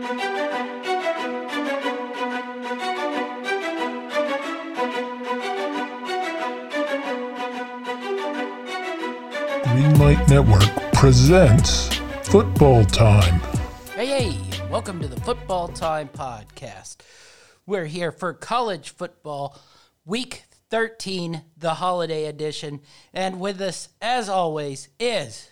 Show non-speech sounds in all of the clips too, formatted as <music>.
Greenlight Network presents Football Time. Hey, hey, welcome to the Football Time Podcast. We're here for college football, week 13, the holiday edition. And with us, as always, is.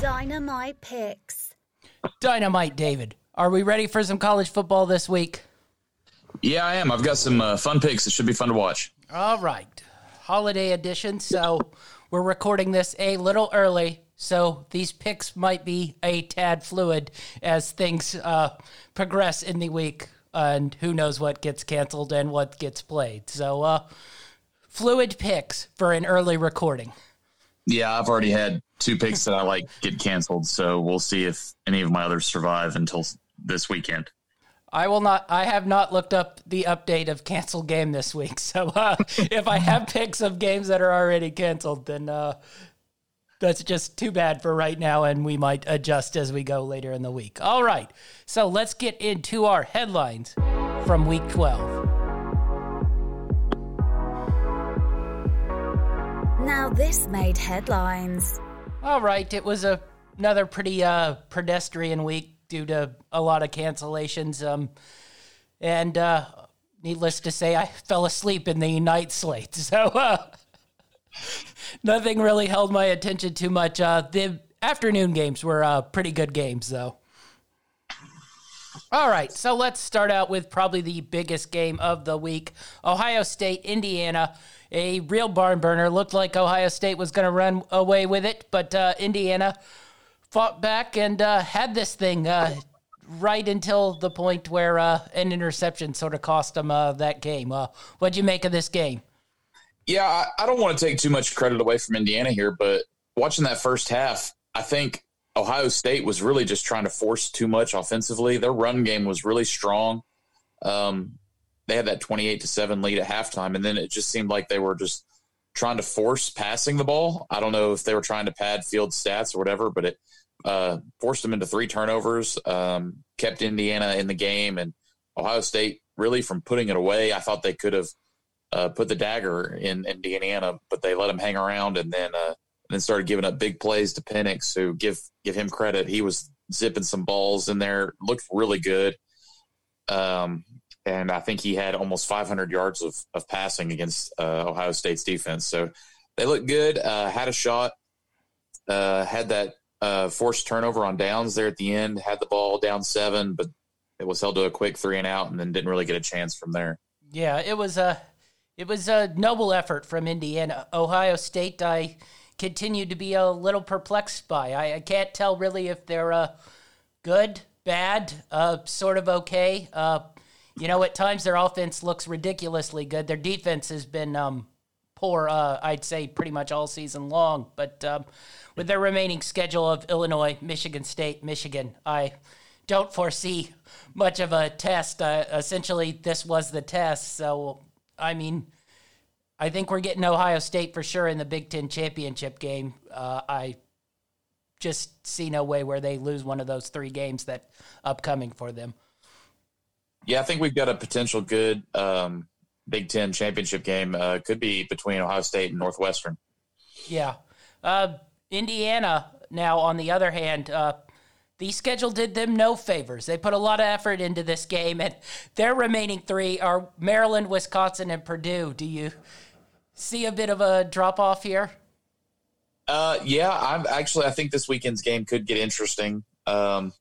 Dynamite picks. Dynamite David. Are we ready for some college football this week? Yeah, I am. I've got some uh, fun picks. It should be fun to watch. All right. Holiday edition. So we're recording this a little early. So these picks might be a tad fluid as things uh, progress in the week. And who knows what gets canceled and what gets played. So, uh, fluid picks for an early recording. Yeah, I've already had two picks that I like get canceled. So we'll see if any of my others survive until this weekend. I will not. I have not looked up the update of canceled game this week. <laughs> So uh, if I have picks of games that are already canceled, then uh, that's just too bad for right now, and we might adjust as we go later in the week. All right. So let's get into our headlines from Week 12. Now, this made headlines. All right, it was a, another pretty uh, pedestrian week due to a lot of cancellations. Um, and uh, needless to say, I <laughs> fell asleep in the night slate. <laughs> So uh, nothing really held my attention too much. Uh, the afternoon games were uh, pretty good games, though. All right, so let's start out with probably the biggest game of the week Ohio State, Indiana. A real barn burner. Looked like Ohio State was going to run away with it, but uh, Indiana fought back and uh, had this thing uh, right until the point where uh, an interception sort of cost them uh, that game. Uh, what'd you make of this game? Yeah, I, I don't want to take too much credit away from Indiana here, but watching that first half, I think Ohio State was really just trying to force too much offensively. Their run game was really strong. Um, they had that 28 to 7 lead at halftime, and then it just seemed like they were just trying to force passing the ball. I don't know if they were trying to pad field stats or whatever, but it uh, forced them into three turnovers, um, kept Indiana in the game, and Ohio State really from putting it away. I thought they could have uh, put the dagger in, in Indiana, but they let them hang around and then uh, and then started giving up big plays to Penix, who give give him credit. He was zipping some balls in there, looked really good. Um, and I think he had almost 500 yards of, of passing against uh, Ohio State's defense. So they looked good. Uh, had a shot. Uh, had that uh, forced turnover on downs there at the end. Had the ball down seven, but it was held to a quick three and out, and then didn't really get a chance from there. Yeah, it was a it was a noble effort from Indiana. Ohio State, I continue to be a little perplexed by. I, I can't tell really if they're uh, good, bad, uh, sort of okay. Uh, you know, at times their offense looks ridiculously good. Their defense has been um, poor, uh, I'd say, pretty much all season long. But um, with their remaining schedule of Illinois, Michigan State, Michigan, I don't foresee much of a test. Uh, essentially, this was the test. So, I mean, I think we're getting Ohio State for sure in the Big Ten championship game. Uh, I just see no way where they lose one of those three games that upcoming for them. Yeah, I think we've got a potential good um, Big Ten championship game. Uh, could be between Ohio State and Northwestern. Yeah. Uh, Indiana, now, on the other hand, uh, the schedule did them no favors. They put a lot of effort into this game, and their remaining three are Maryland, Wisconsin, and Purdue. Do you see a bit of a drop off here? Uh, yeah, I'm actually. I think this weekend's game could get interesting. Um,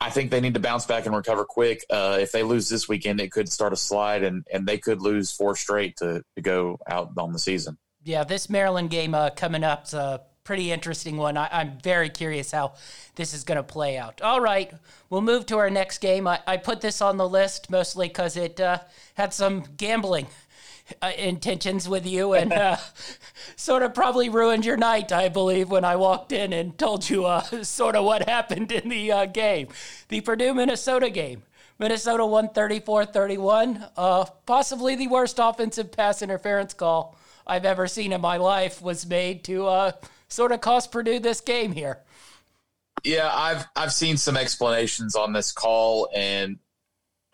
I think they need to bounce back and recover quick. Uh, if they lose this weekend, it could start a slide, and, and they could lose four straight to, to go out on the season. Yeah, this Maryland game uh, coming up is a pretty interesting one. I, am very curious how this is going to play out. All right, we'll move to our next game. I, I put this on the list mostly because it uh, had some gambling uh, intentions with you and uh, sort of probably ruined your night, I believe, when I walked in and told you uh, sort of what happened in the uh, game. The Purdue Minnesota game. Minnesota won 34 31. Uh, possibly the worst offensive pass interference call I've ever seen in my life was made to uh, sort of cost Purdue this game here. Yeah, I've I've seen some explanations on this call, and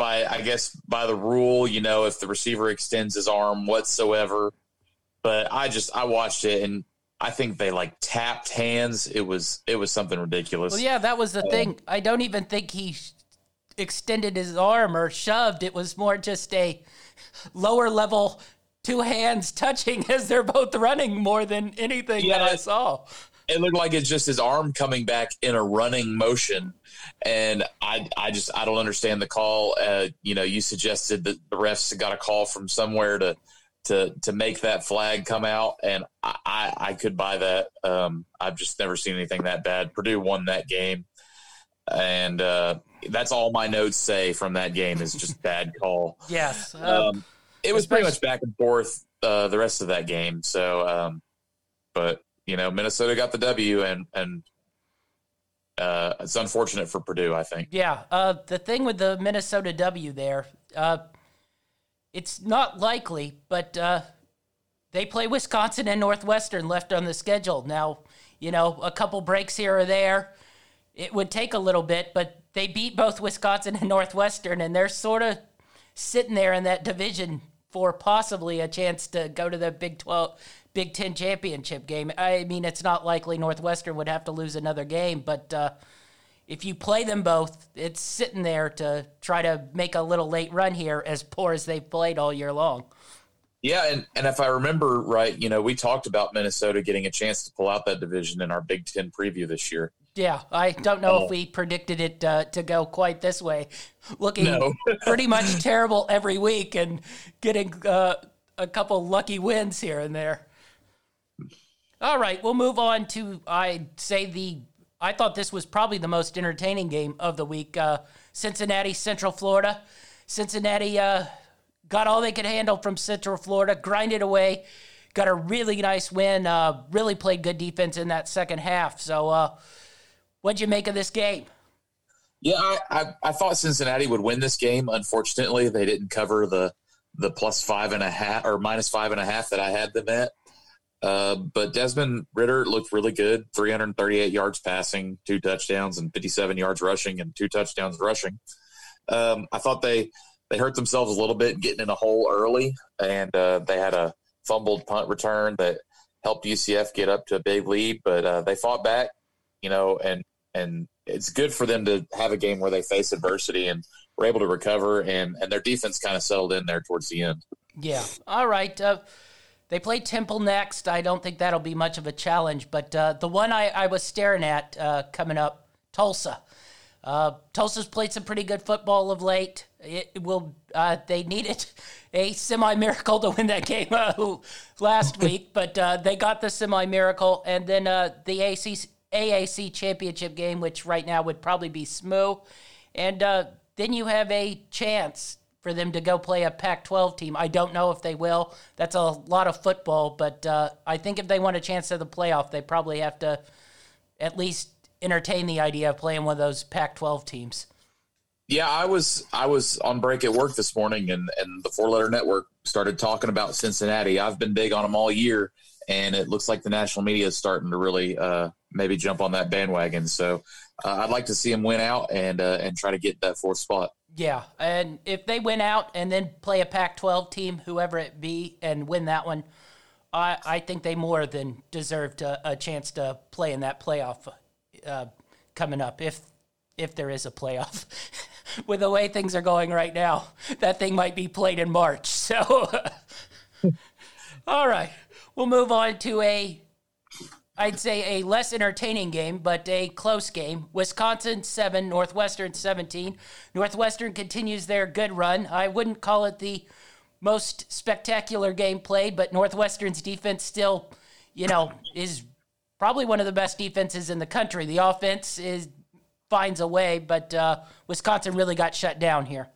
by I guess by the rule, you know, if the receiver extends his arm whatsoever, but I just I watched it and I think they like tapped hands. It was it was something ridiculous. Well, yeah, that was the um, thing. I don't even think he extended his arm or shoved. It was more just a lower level two hands touching <laughs> as they're both running more than anything yeah, that I saw. It looked like it's just his arm coming back in a running motion. And I, I just, I don't understand the call. Uh, you know, you suggested that the refs got a call from somewhere to, to, to make that flag come out. And I, I, I could buy that. Um, I've just never seen anything that bad. Purdue won that game. And, uh, that's all my notes say from that game is just <laughs> bad call. Yes. Uh, um, it was pretty much back and forth uh, the rest of that game. So, um, but you know, Minnesota got the W, and and uh, it's unfortunate for Purdue. I think. Yeah. Uh, the thing with the Minnesota W there, uh, it's not likely, but uh, they play Wisconsin and Northwestern left on the schedule. Now, you know, a couple breaks here or there. It would take a little bit, but they beat both Wisconsin and Northwestern, and they're sort of sitting there in that division for possibly a chance to go to the Big 12 Big 10 championship game. I mean, it's not likely Northwestern would have to lose another game, but uh, if you play them both, it's sitting there to try to make a little late run here as poor as they've played all year long. Yeah, and, and if I remember right, you know, we talked about Minnesota getting a chance to pull out that division in our Big Ten preview this year. Yeah, I don't know if oh. we predicted it uh, to go quite this way. Looking no. <laughs> pretty much terrible every week and getting uh, a couple lucky wins here and there. All right, we'll move on to I'd say the I thought this was probably the most entertaining game of the week. Uh, Cincinnati, Central Florida. Cincinnati uh, got all they could handle from Central Florida, grinded away, got a really nice win. Uh, really played good defense in that second half. So uh, What'd you make of this game? Yeah, I, I, I, thought Cincinnati would win this game. Unfortunately, they didn't cover the the plus five and a half or minus five and a half that I had them at. Uh, but Desmond Ridder looked really good 338 yards passing, two touchdowns, and 57 yards rushing, and two touchdowns rushing. Um, I thought they they hurt themselves a little bit getting in a hole early, and uh, they had a fumbled punt return that helped UCF get up to a big lead, but uh, they fought back, you know, and and it's good for them to have a game where they face adversity and were able to recover and and their defense kind of settled in there towards the end. Yeah. All right. Uh, they play Temple next. I don't think that'll be much of a challenge, but uh, the one I, I, was staring at uh, coming up, Tulsa. Uh, Tulsa's played some pretty good football of late. It will. Uh, they needed <laughs> a semi miracle to win that game <laughs> uh, last week, but they got the semi miracle, and then the ACC, AAC championship game, which right now would probably be SMU. And uh, then you have a chance for them to go play a Pac 12 team. I don't know if they will. That's a lot of football, but uh, I think if they want a chance at the playoff, they probably have to at least entertain the idea of playing one of those Pac 12 teams. Yeah, I was I was on break at work this morning, and and the Four Letter Network started talking about Cincinnati. I've been big on them all year, and it looks like the national media is starting to really uh, maybe jump on that bandwagon. So uh, I'd like to see them win out and uh, and try to get that fourth spot. Yeah, and if they win out and then play a Pac-12 team, whoever it be, and win that one, I I think they more than deserved a, a chance to play in that playoff uh, coming up if if there is a playoff. <laughs> With the way things are going right now, that thing might be played in March. <laughs> So, <laughs> all right, we'll move on to a I'd say a less entertaining game, but a close game. Wisconsin 7, Northwestern 17. Northwestern continues their good run. I wouldn't call it the most spectacular game played, but Northwestern's defense still, you know, is probably one of the best defenses in the country. The offense is finds a way, but uh, Wisconsin really got shut down here.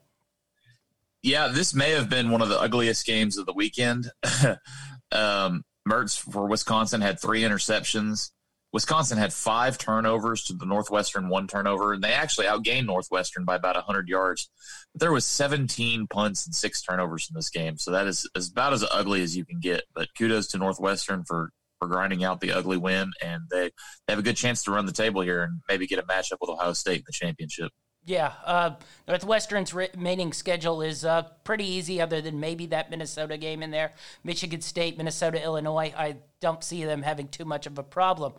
Yeah, this may have been one of the ugliest games of the weekend. <laughs> um, Mertz for Wisconsin had three interceptions, Wisconsin had five turnovers to the Northwestern one turnover, and they actually outgained Northwestern by about 100 yards. But there was 17 punts and six turnovers in this game, so that is, is about as ugly as you can get. But kudos to Northwestern for for grinding out the ugly win, and they, they have a good chance to run the table here and maybe get a matchup with Ohio State in the championship. Yeah, uh, Northwestern's remaining schedule is uh, pretty easy, other than maybe that Minnesota game in there. Michigan State, Minnesota, Illinois. I don't see them having too much of a problem.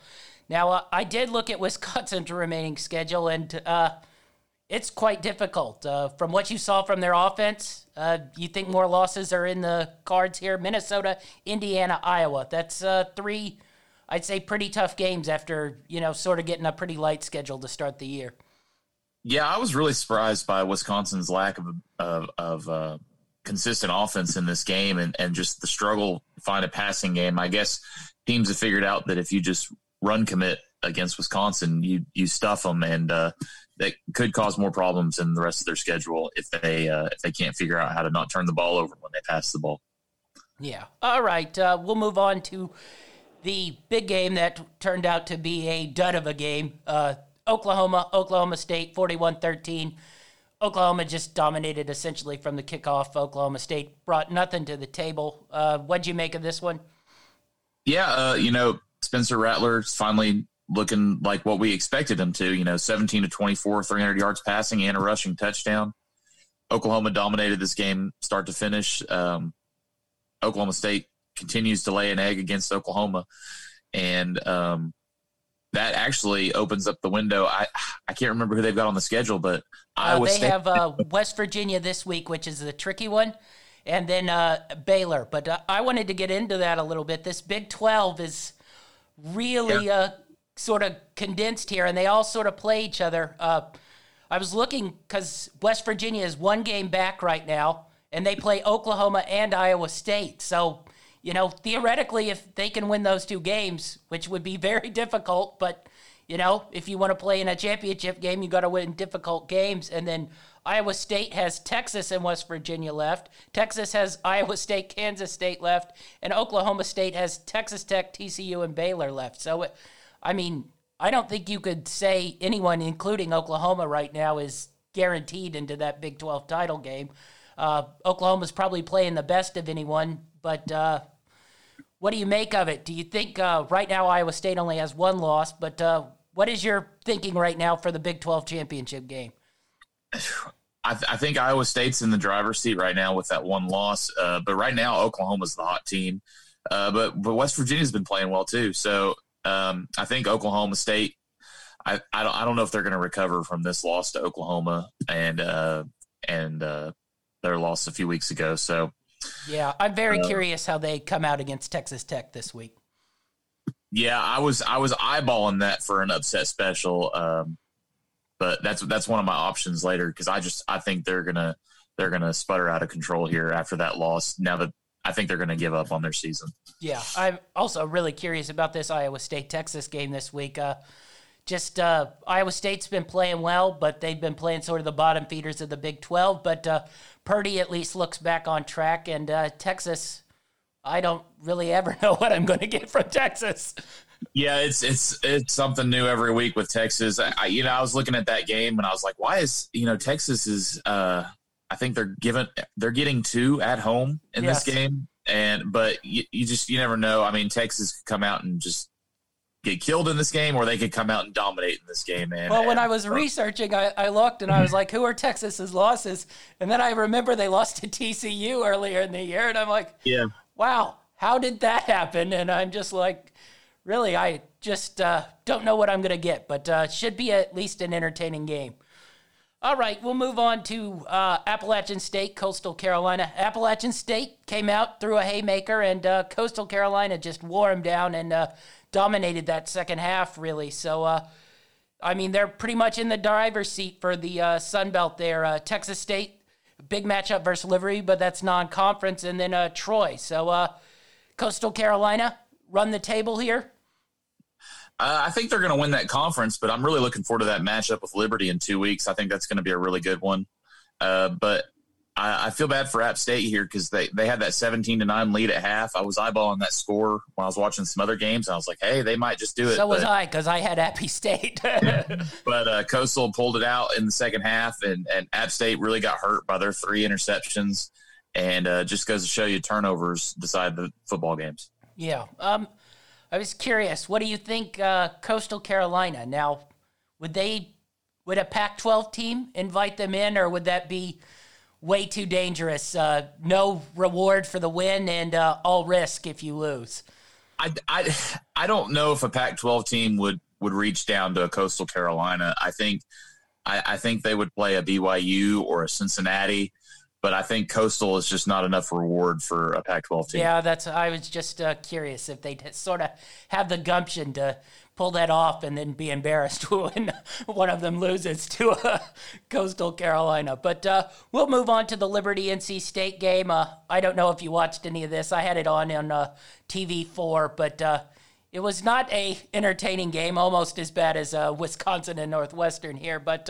Now, uh, I did look at <laughs> Wisconsin's remaining schedule, and uh, it's quite difficult. Uh, from what you saw from their offense, uh, you think more losses are in the cards here? Minnesota, Indiana, Iowa. That's three, I'd say, pretty tough games after you know sort of getting a pretty light schedule to start the year. Yeah, I was really surprised by Wisconsin's lack of of, of uh, consistent offense in this game, and and just the struggle to find a passing game. I guess teams have figured out that if you just run commit against Wisconsin, you you stuff them, and uh, that could cause more problems in the rest of their schedule if they uh, if they can't figure out how to not turn the ball over when they pass the ball. Yeah. All right. Uh, we'll move on to the big game that turned out to be a dud of a game. Uh, Oklahoma, Oklahoma State, 41 13. Oklahoma just dominated essentially from the kickoff. Oklahoma State brought nothing to the table. Uh, what'd you make of this one? Yeah, uh, you know, Spencer Rattler's finally looking like what we expected him to. You know, 17 to 24, 300 yards passing and a rushing touchdown. Oklahoma dominated this game start to finish. Um, Oklahoma State continues to lay an egg against Oklahoma. And um, that actually opens up the window. I I can't remember who they've got on the schedule, but uh, Iowa they State. have uh, West Virginia this week, which is the tricky one, and then uh, Baylor. But uh, I wanted to get into that a little bit. This Big Twelve is really yeah. Uh, sort of condensed here, and they all sort of play each other. Uh, I was looking because West Virginia is one game back right now, and they play Oklahoma and Iowa State. So you know, theoretically, if they can win those two games, which would be very difficult, but you know, if you want to play in a championship game, you got to win difficult games. And then Iowa State has Texas and West Virginia left. Texas has Iowa State, Kansas State left, and Oklahoma State has Texas Tech, TCU, and Baylor left. So, I mean, I don't think you could say anyone, including Oklahoma, right now is guaranteed into that Big 12 title game. Uh, Oklahoma's probably playing the best of anyone, but uh, what do you make of it? Do you think uh, right now Iowa State only has one loss, but uh, what is your thinking right now for the Big 12 championship game? I, th- I, think Iowa State's in the driver's seat right now with that one loss, uh, but right now Oklahoma's the hot team. Uh, but but West Virginia's been playing well too, so um, I think Oklahoma State. I, I don't I don't know if they're going to recover from this loss to Oklahoma and uh, and uh, their loss a few weeks ago. So yeah, I'm very uh, curious how they come out against Texas Tech this week. Yeah, I was I was eyeballing that for an upset special, um, but that's that's one of my options later because I just I think they're gonna they're gonna sputter out of control here after that loss. Now that I think they're gonna give up on their season. Yeah, I'm also really curious about this Iowa State Texas game this week. Uh, just uh, Iowa State's been playing well, but they've been playing sort of the bottom feeders of the Big 12. But uh, Purdy at least looks back on track, and uh, Texas, I don't really ever <laughs> know what I'm going to get from Texas. Yeah, it's it's it's something new every week with Texas. I, you know, I was looking at that game and I was like, why is you know Texas is uh, I think they're given they're getting two at home in yes. this game, and but you, you just you never know. I mean, Texas could come out and just get killed in this game, or they could come out and dominate in this game. And well, when I was researching, I, I looked and I was like, "Who are Texas's losses?" And then I remember they lost to TCU earlier in the year, and I'm like, "Yeah, wow, how did that happen?" And I'm just like, "Really, I just uh, don't know what I'm gonna get, but uh, should be at least an entertaining game." All right, we'll move on to uh, Appalachian State, Coastal Carolina. Appalachian State came out, threw a haymaker, and uh, Coastal Carolina just wore them down and uh, dominated that second half, really. So, uh, I mean, they're pretty much in the driver's seat for the uh, Sun Belt there. Uh, Texas State, big matchup versus Liberty, but that's non conference. And then Troy. So, Coastal Carolina, run the table here. Uh, I think they're going to win that conference, but I'm really looking forward to that matchup with Liberty in two weeks. I think that's going to be a really good one. Uh, but I, I feel bad for App State here because they, they had that 17 to 9 lead at half. I was eyeballing that score when I was watching some other games. And I was like, hey, they might just do it. So was I because I had Appy State. <laughs> <laughs> but uh, Coastal pulled it out in the second half, and, and App State really got hurt by their three interceptions. And uh, just goes to show you turnovers decide the football games. Yeah. Um, I was curious. What do you think, uh, Coastal Carolina? Now, would they, would a Pac-12 team invite them in, or would that be way too dangerous? Uh, no reward for the win and uh, all risk if you lose. I, I, I don't know if a Pac-12 team would would reach down to Coastal Carolina. I think I, I think they would play a BYU or a Cincinnati but I think Coastal is just not enough reward for a Pac-12 team. Yeah, that's. I was just uh, curious if they sort of have the gumption to pull that off and then be embarrassed <laughs> when one of them loses to uh, Coastal Carolina. But uh, we'll move on to the Liberty NC State game. Uh, I don't know if you watched any of this. I had it on on uh, TV4, but uh, it was not a entertaining game. Almost as bad as Wisconsin and Northwestern here, but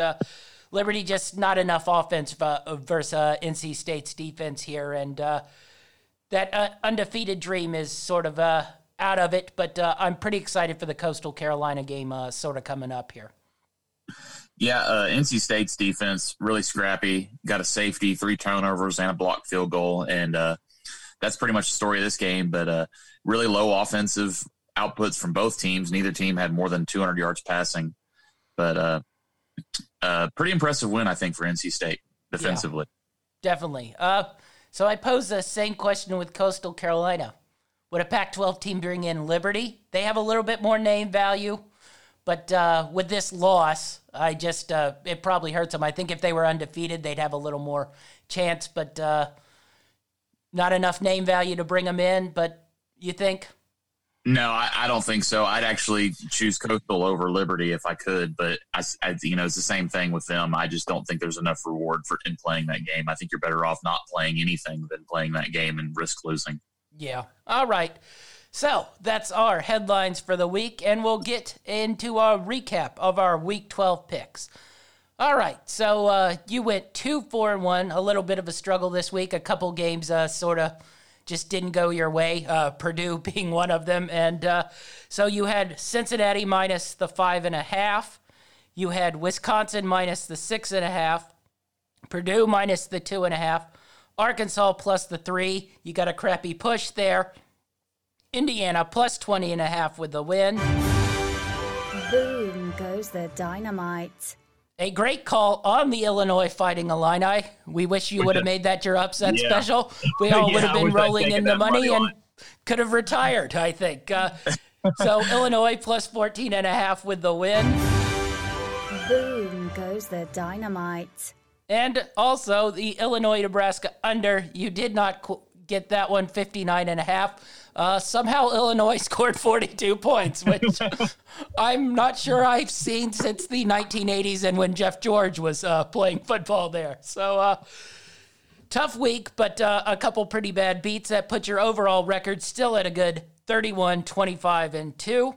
Liberty just not enough offense versus uh, NC State's defense here, and uh, that uh, undefeated dream is sort of uh, out of it. But uh, I'm pretty excited for the Coastal Carolina game, uh, sort of coming up here. Yeah, NC State's defense really scrappy. Got a safety, three turnovers, and a blocked field goal, and that's pretty much the story of this game. But really low offensive outputs from both teams. Neither team had more than 200 yards passing, but uh, pretty impressive win, I think, for NC State defensively. Yeah, definitely. Uh, so I pose the same question with Coastal Carolina. Would a Pac 12 team bring in Liberty? They have a little bit more name value, but uh, with this loss, I just, uh, it probably hurts them. I think if they were undefeated, they'd have a little more chance, but uh, not enough name value to bring them in. But you think? No, I, I, don't think so. I'd actually choose Coastal over Liberty if I could, but I, I, you know, it's the same thing with them. I just don't think there's enough reward for in playing that game. I think you're better off not playing anything than playing that game and risk losing. Yeah. All right. So that's our headlines for the week, and we'll get into our recap of our Week 12 picks. All right, so uh, you went two, four, and one. A little bit of a struggle this week. A couple games, uh, sort of just didn't go your way, uh, Purdue <laughs> being one of them. And uh, so you had Cincinnati minus the five and a half. You had Wisconsin minus the six and a half. Purdue minus the two and a half. Arkansas plus the three. You got a crappy push there. Indiana plus 20 and a half with the win. Boom goes the dynamite. A great call on the Illinois Fighting Illini. We wish you would have made that your upset yeah. special. We all <laughs> yeah, would have been rolling in the money, money and could have retired, I think. Uh, <laughs> so Illinois plus 14 and a half with the win. Boom goes the dynamite. And also the Illinois Nebraska under. You did not get that one 59 and a half. Uh, somehow Illinois <laughs> scored 42 points, which <laughs> I'm not sure I've seen since the 1980s and when Jeff George was uh, playing football there. So, uh, tough week, but uh, a couple pretty bad beats that put your overall record still at a good 31, 25, and 2.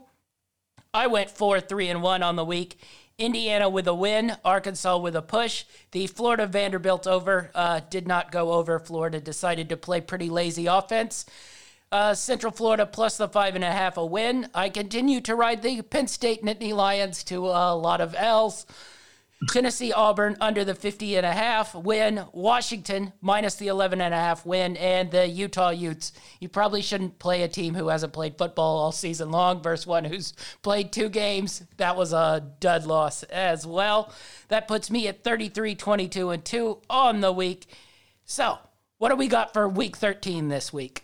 I went 4 3 and 1 on the week. Indiana with a win, Arkansas with a push. The Florida Vanderbilt over uh, did not go over. Florida decided to play pretty lazy offense. Uh, Central Florida plus the five and a half a win. I continue to ride the Penn State Nittany Lions to a lot of L's. Tennessee Auburn under the 50 and a half win. Washington minus the 11 and a half win. And the Utah Utes. You probably shouldn't play a team who hasn't played football all season long versus one who's played two games. That was a dud loss as well. That puts me at 33, 22, and 2 on the week. So, what do we got for week 13 this week?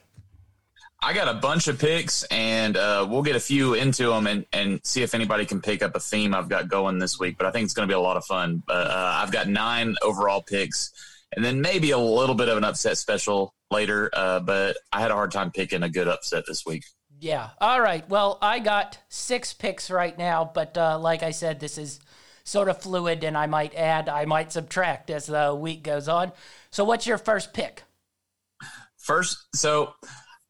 I got a bunch of picks, and uh, we'll get a few into them and, and see if anybody can pick up a theme I've got going this week. But I think it's going to be a lot of fun. But uh, I've got nine overall picks, and then maybe a little bit of an upset special later. Uh, but I had a hard time picking a good upset this week. Yeah. All right. Well, I got six picks right now, but uh, like I said, this is sort of fluid, and I might add, I might subtract as the week goes on. So, what's your first pick? First, so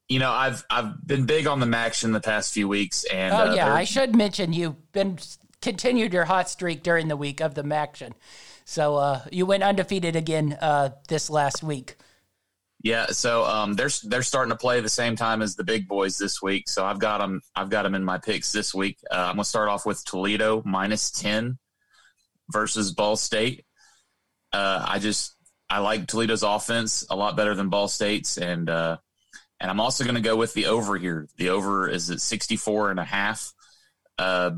you know, I've I've been big on the MACtion the past few weeks, and oh uh, yeah, I should mention you've been continued your hot streak during the week of the MACtion. So uh, you went undefeated again uh, this last week. Yeah, so um, they're they're starting to play the same time as the big boys this week. So I've got them. I've got them in my picks this week. Uh, I'm gonna start off with Toledo minus ten versus Ball State. Uh, I just I like Toledo's offense a lot better than Ball State's, and uh, and I'm also going to go with the over here. The over is at 64 and a half. Uh,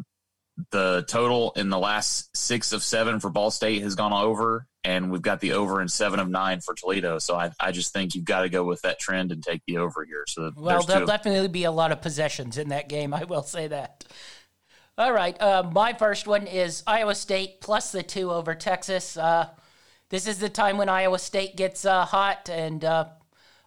the total in the last six of seven for Ball State has gone over, and we've got the over in seven of nine for Toledo. So I, I just think you've got to go with that trend and take the over here. So well, there'll definitely be a lot of possessions in that game. I will say that. All right, uh, my first one is Iowa State plus the two over Texas. Uh, this is the time when Iowa State gets uh, hot, and uh,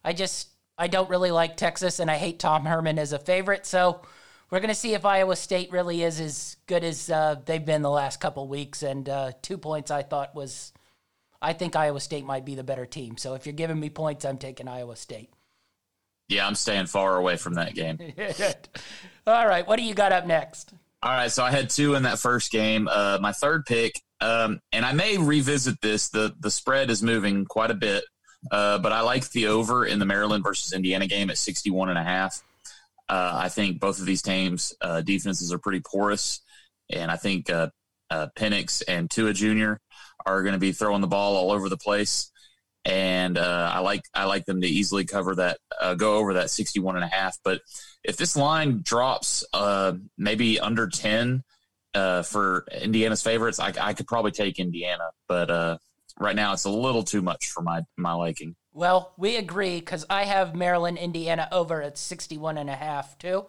I just I don't really like Texas, and I hate Tom Herman as a favorite. So we're going to see if Iowa State really is as good as uh, they've been the last couple weeks. And uh, two points I thought was, I think Iowa State might be the better team. So if you're giving me points, I'm taking Iowa State. Yeah, I'm staying far away from that game. <laughs> All right, what do you got up next? All right, so I had two in that first game. Uh, my third pick, um, and I may revisit this. the The spread is moving quite a bit, uh, but I like the over in the Maryland versus Indiana game at 61 and a half. Uh, I think both of these teams' uh, defenses are pretty porous, and I think uh, uh Penix and Tua Jr. are going to be throwing the ball all over the place. And uh, I like I like them to easily cover that, go over that 61 and a half. But if this line drops maybe under 10 for Indiana's favorites, I, I, could probably take Indiana. But right now, it's a little too much for my my liking. Well, we agree because I have Maryland, Indiana over at 61 and a half too.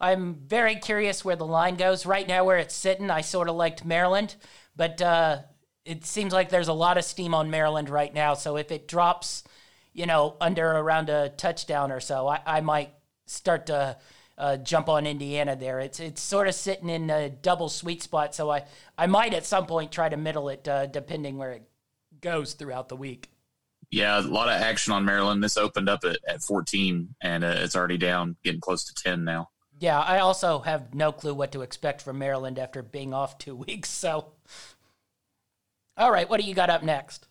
I'm very curious where the line goes. Right now, where it's sitting, I sort of liked Maryland, but uh, it seems like there's a lot of steam on Maryland right now. So if it drops, you know, under around a touchdown or so, I, I might start to uh, jump on Indiana there. It's it's sort of sitting in a double sweet spot. So I, I might at some point try to middle it, uh, depending where it goes throughout the week. Yeah, a lot of action on Maryland. This opened up at, at 14, and uh, it's already down, getting close to 10 now. Yeah, I also have no clue what to expect from Maryland after being off two <laughs> weeks. So, all right, what do you got up next?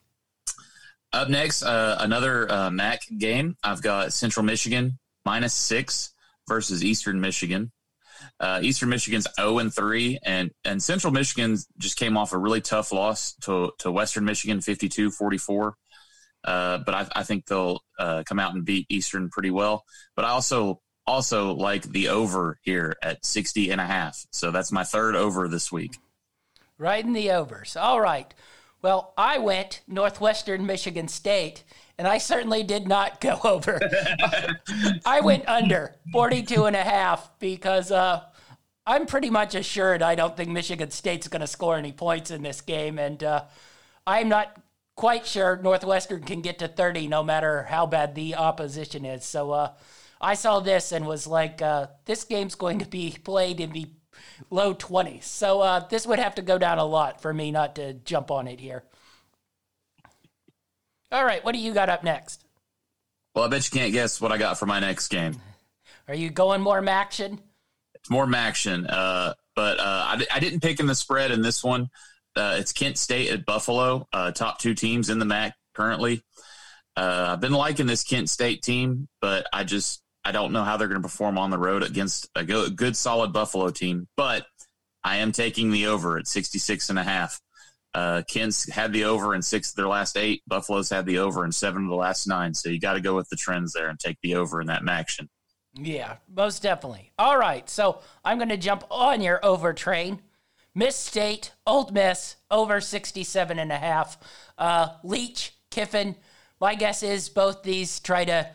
Up next, uh, another uh, MAC game. I've got Central Michigan minus six versus Eastern Michigan. Uh, Eastern Michigan's 0 and 3, and, and Central Michigan just came off a really tough loss to, to Western Michigan, 52 44. Uh, but I, I, think they'll uh, come out and beat Eastern pretty well. But I also also like the over here at 60 and a half. So that's my third over this week. Right in the overs. All right. Well, I went Northwestern Michigan State, and I certainly did not go <laughs> over. <laughs> I went under 42 and a half because uh, I'm pretty much assured I don't think Michigan State's going to score any points in this game. And uh, I'm not quite sure Northwestern can get to 30 no matter how bad the opposition is. So uh, I saw this and was like, uh, this game's going to be played in the low 20s. So uh, this would have to go down a lot for me not to jump on it here. All right, what do you got up next? Well, I bet you can't guess what I got for my next game. Are you going MACtion? It's MACtion, uh, but uh, I, I didn't pick in the spread in this one. Uh, it's Kent State at Buffalo, uh, top two teams in the MAC currently. Uh, I've been liking this Kent State team, but I just I don't know how they're going to perform on the road against a good, good, solid Buffalo team. But I am taking the over at 66 and a half. Uh, Kent's had the over in six of their last eight. Buffalo's had the over in seven of the last nine. So you got to go with the trends there and take the over in that action. Yeah, most definitely. All right, so I'm going to jump on your over train. Miss State, Ole Miss, over 67 and a half. Uh, Leach, Kiffin, my guess is both these try to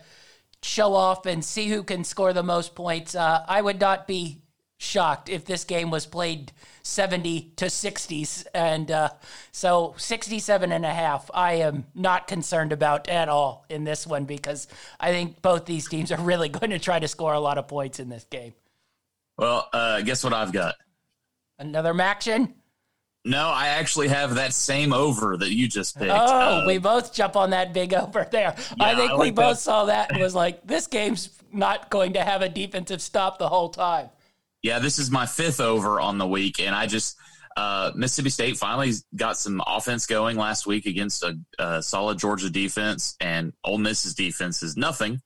show off and see who can score the most points. Uh, I would not be shocked if this game was played 70 to 60s. And uh, so 67 and a half, I am not concerned about at all in this one because I think both these teams are really <laughs> going to try to score a lot of points in this game. Well, uh, guess what I've got? Another Maction? No, I actually have that same over that you just picked. Oh, uh, we both jump on that big over there. Yeah, I think I like we both that. saw that and was like, this game's not going to have a defensive stop the whole time. Yeah, this is my fifth over on the week, and I just Uh, Mississippi State finally got some offense going last week against a, a, solid Georgia defense, and Ole Miss's defense is nothing.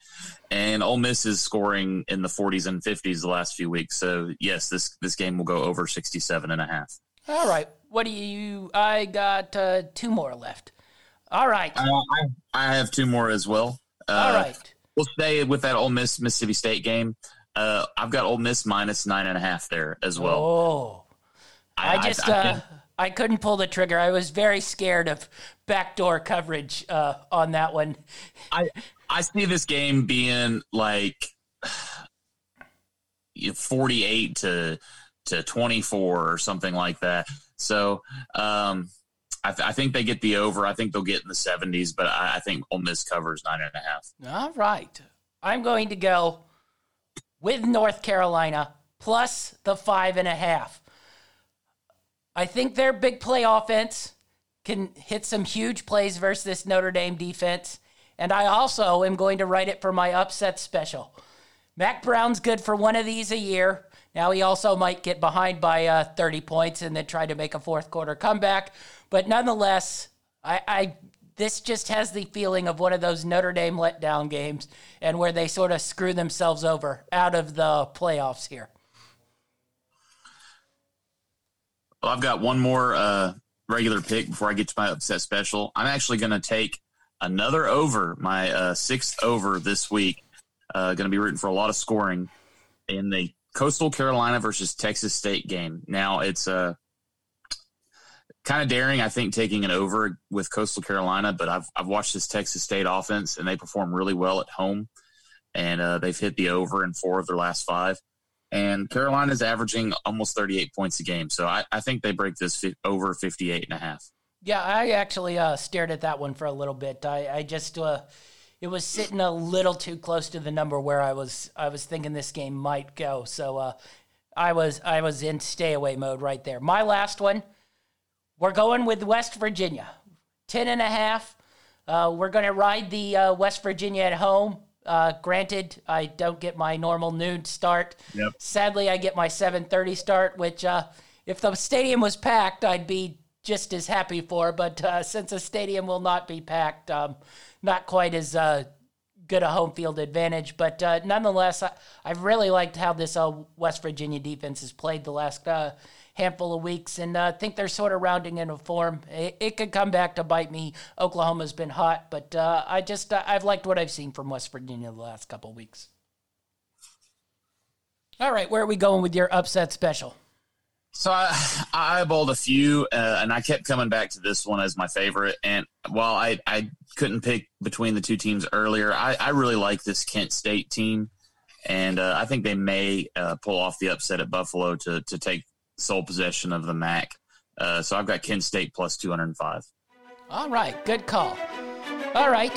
And Ole Miss is scoring in the 40s and 50s the last few weeks. So yes, this this game will go over 67 and a half. All right. What do you? I got uh, two more left. All right. Uh, I, I have two more as well. Uh, All right. We'll stay with that Ole Miss Mississippi State game. Uh, I've got Ole Miss minus nine and a half there as well. Oh. I, I just I, I, uh, I, couldn't pull the trigger. I was very scared of backdoor coverage uh, on that one. I I see this game being like forty eight to to twenty four or something like that. So um, I, th- I, think they get the over. I think they'll get in the seventies, but I, I think Ole Miss covers nine and a half. All right, I'm going to go with North Carolina plus the five and a half. I think their big play offense can hit some huge plays versus this Notre Dame defense. And I also am going to write it for my upset special. Mack Brown's good for one of these a year. Now he also might get behind by uh, 30 points and then try to make a fourth quarter comeback. But nonetheless, I, I this just has the feeling of one of those Notre Dame letdown games and where they sort of screw themselves over out of the playoffs here. Well, I've got one more uh, regular pick before I get to my upset special. I'm actually going to take another over, my uh, sixth over this week. Uh, going to be rooting for a lot of scoring in the Coastal Carolina versus Texas State game. Now it's a uh, kind of daring, I think, taking an over with Coastal Carolina, but I've I've watched this Texas State offense and they perform really well at home, and uh, they've hit the over in four of their last five and Carolina's averaging almost 38 points a game. So I, I think they break this fi- over 58 and a half. Yeah, I actually uh, stared at that one for a little bit. I, I just uh, it was sitting a little too close to the number where I was I was thinking this game might go. So uh, I was I was in stay away mode right there. My last one, we're going with West Virginia, 10 and a half. Uh, we're going to ride the uh, West Virginia at home. Uh, granted, I don't get my normal noon start. Yep. Sadly, I get my 7:30 start, which uh, if the stadium was packed, I'd be just as happy for. But uh, since the stadium will not be packed, um, not quite as uh, good a home field advantage. But uh, nonetheless, I, have really liked how this uh, West Virginia defense has played the last handful of weeks, and uh, think they're sort of rounding into form. It, it, could come back to bite me. Oklahoma's been hot, but uh, I just uh, I've liked what I've seen from West Virginia the last couple of weeks. All right, where are we going with your upset special? So I, I eyeballed a few, uh, and I kept coming back to this one as my favorite. And while I, I couldn't pick between the two teams earlier, I, I really like this Kent State team, and uh, I think they may uh, pull off the upset at Buffalo to to take sole possession of the MAC. Uh, so I've got Kent State plus 205. All right, good call. All right.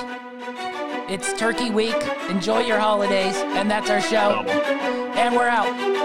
It's Turkey Week. Enjoy your holidays. And that's our show. And we're out.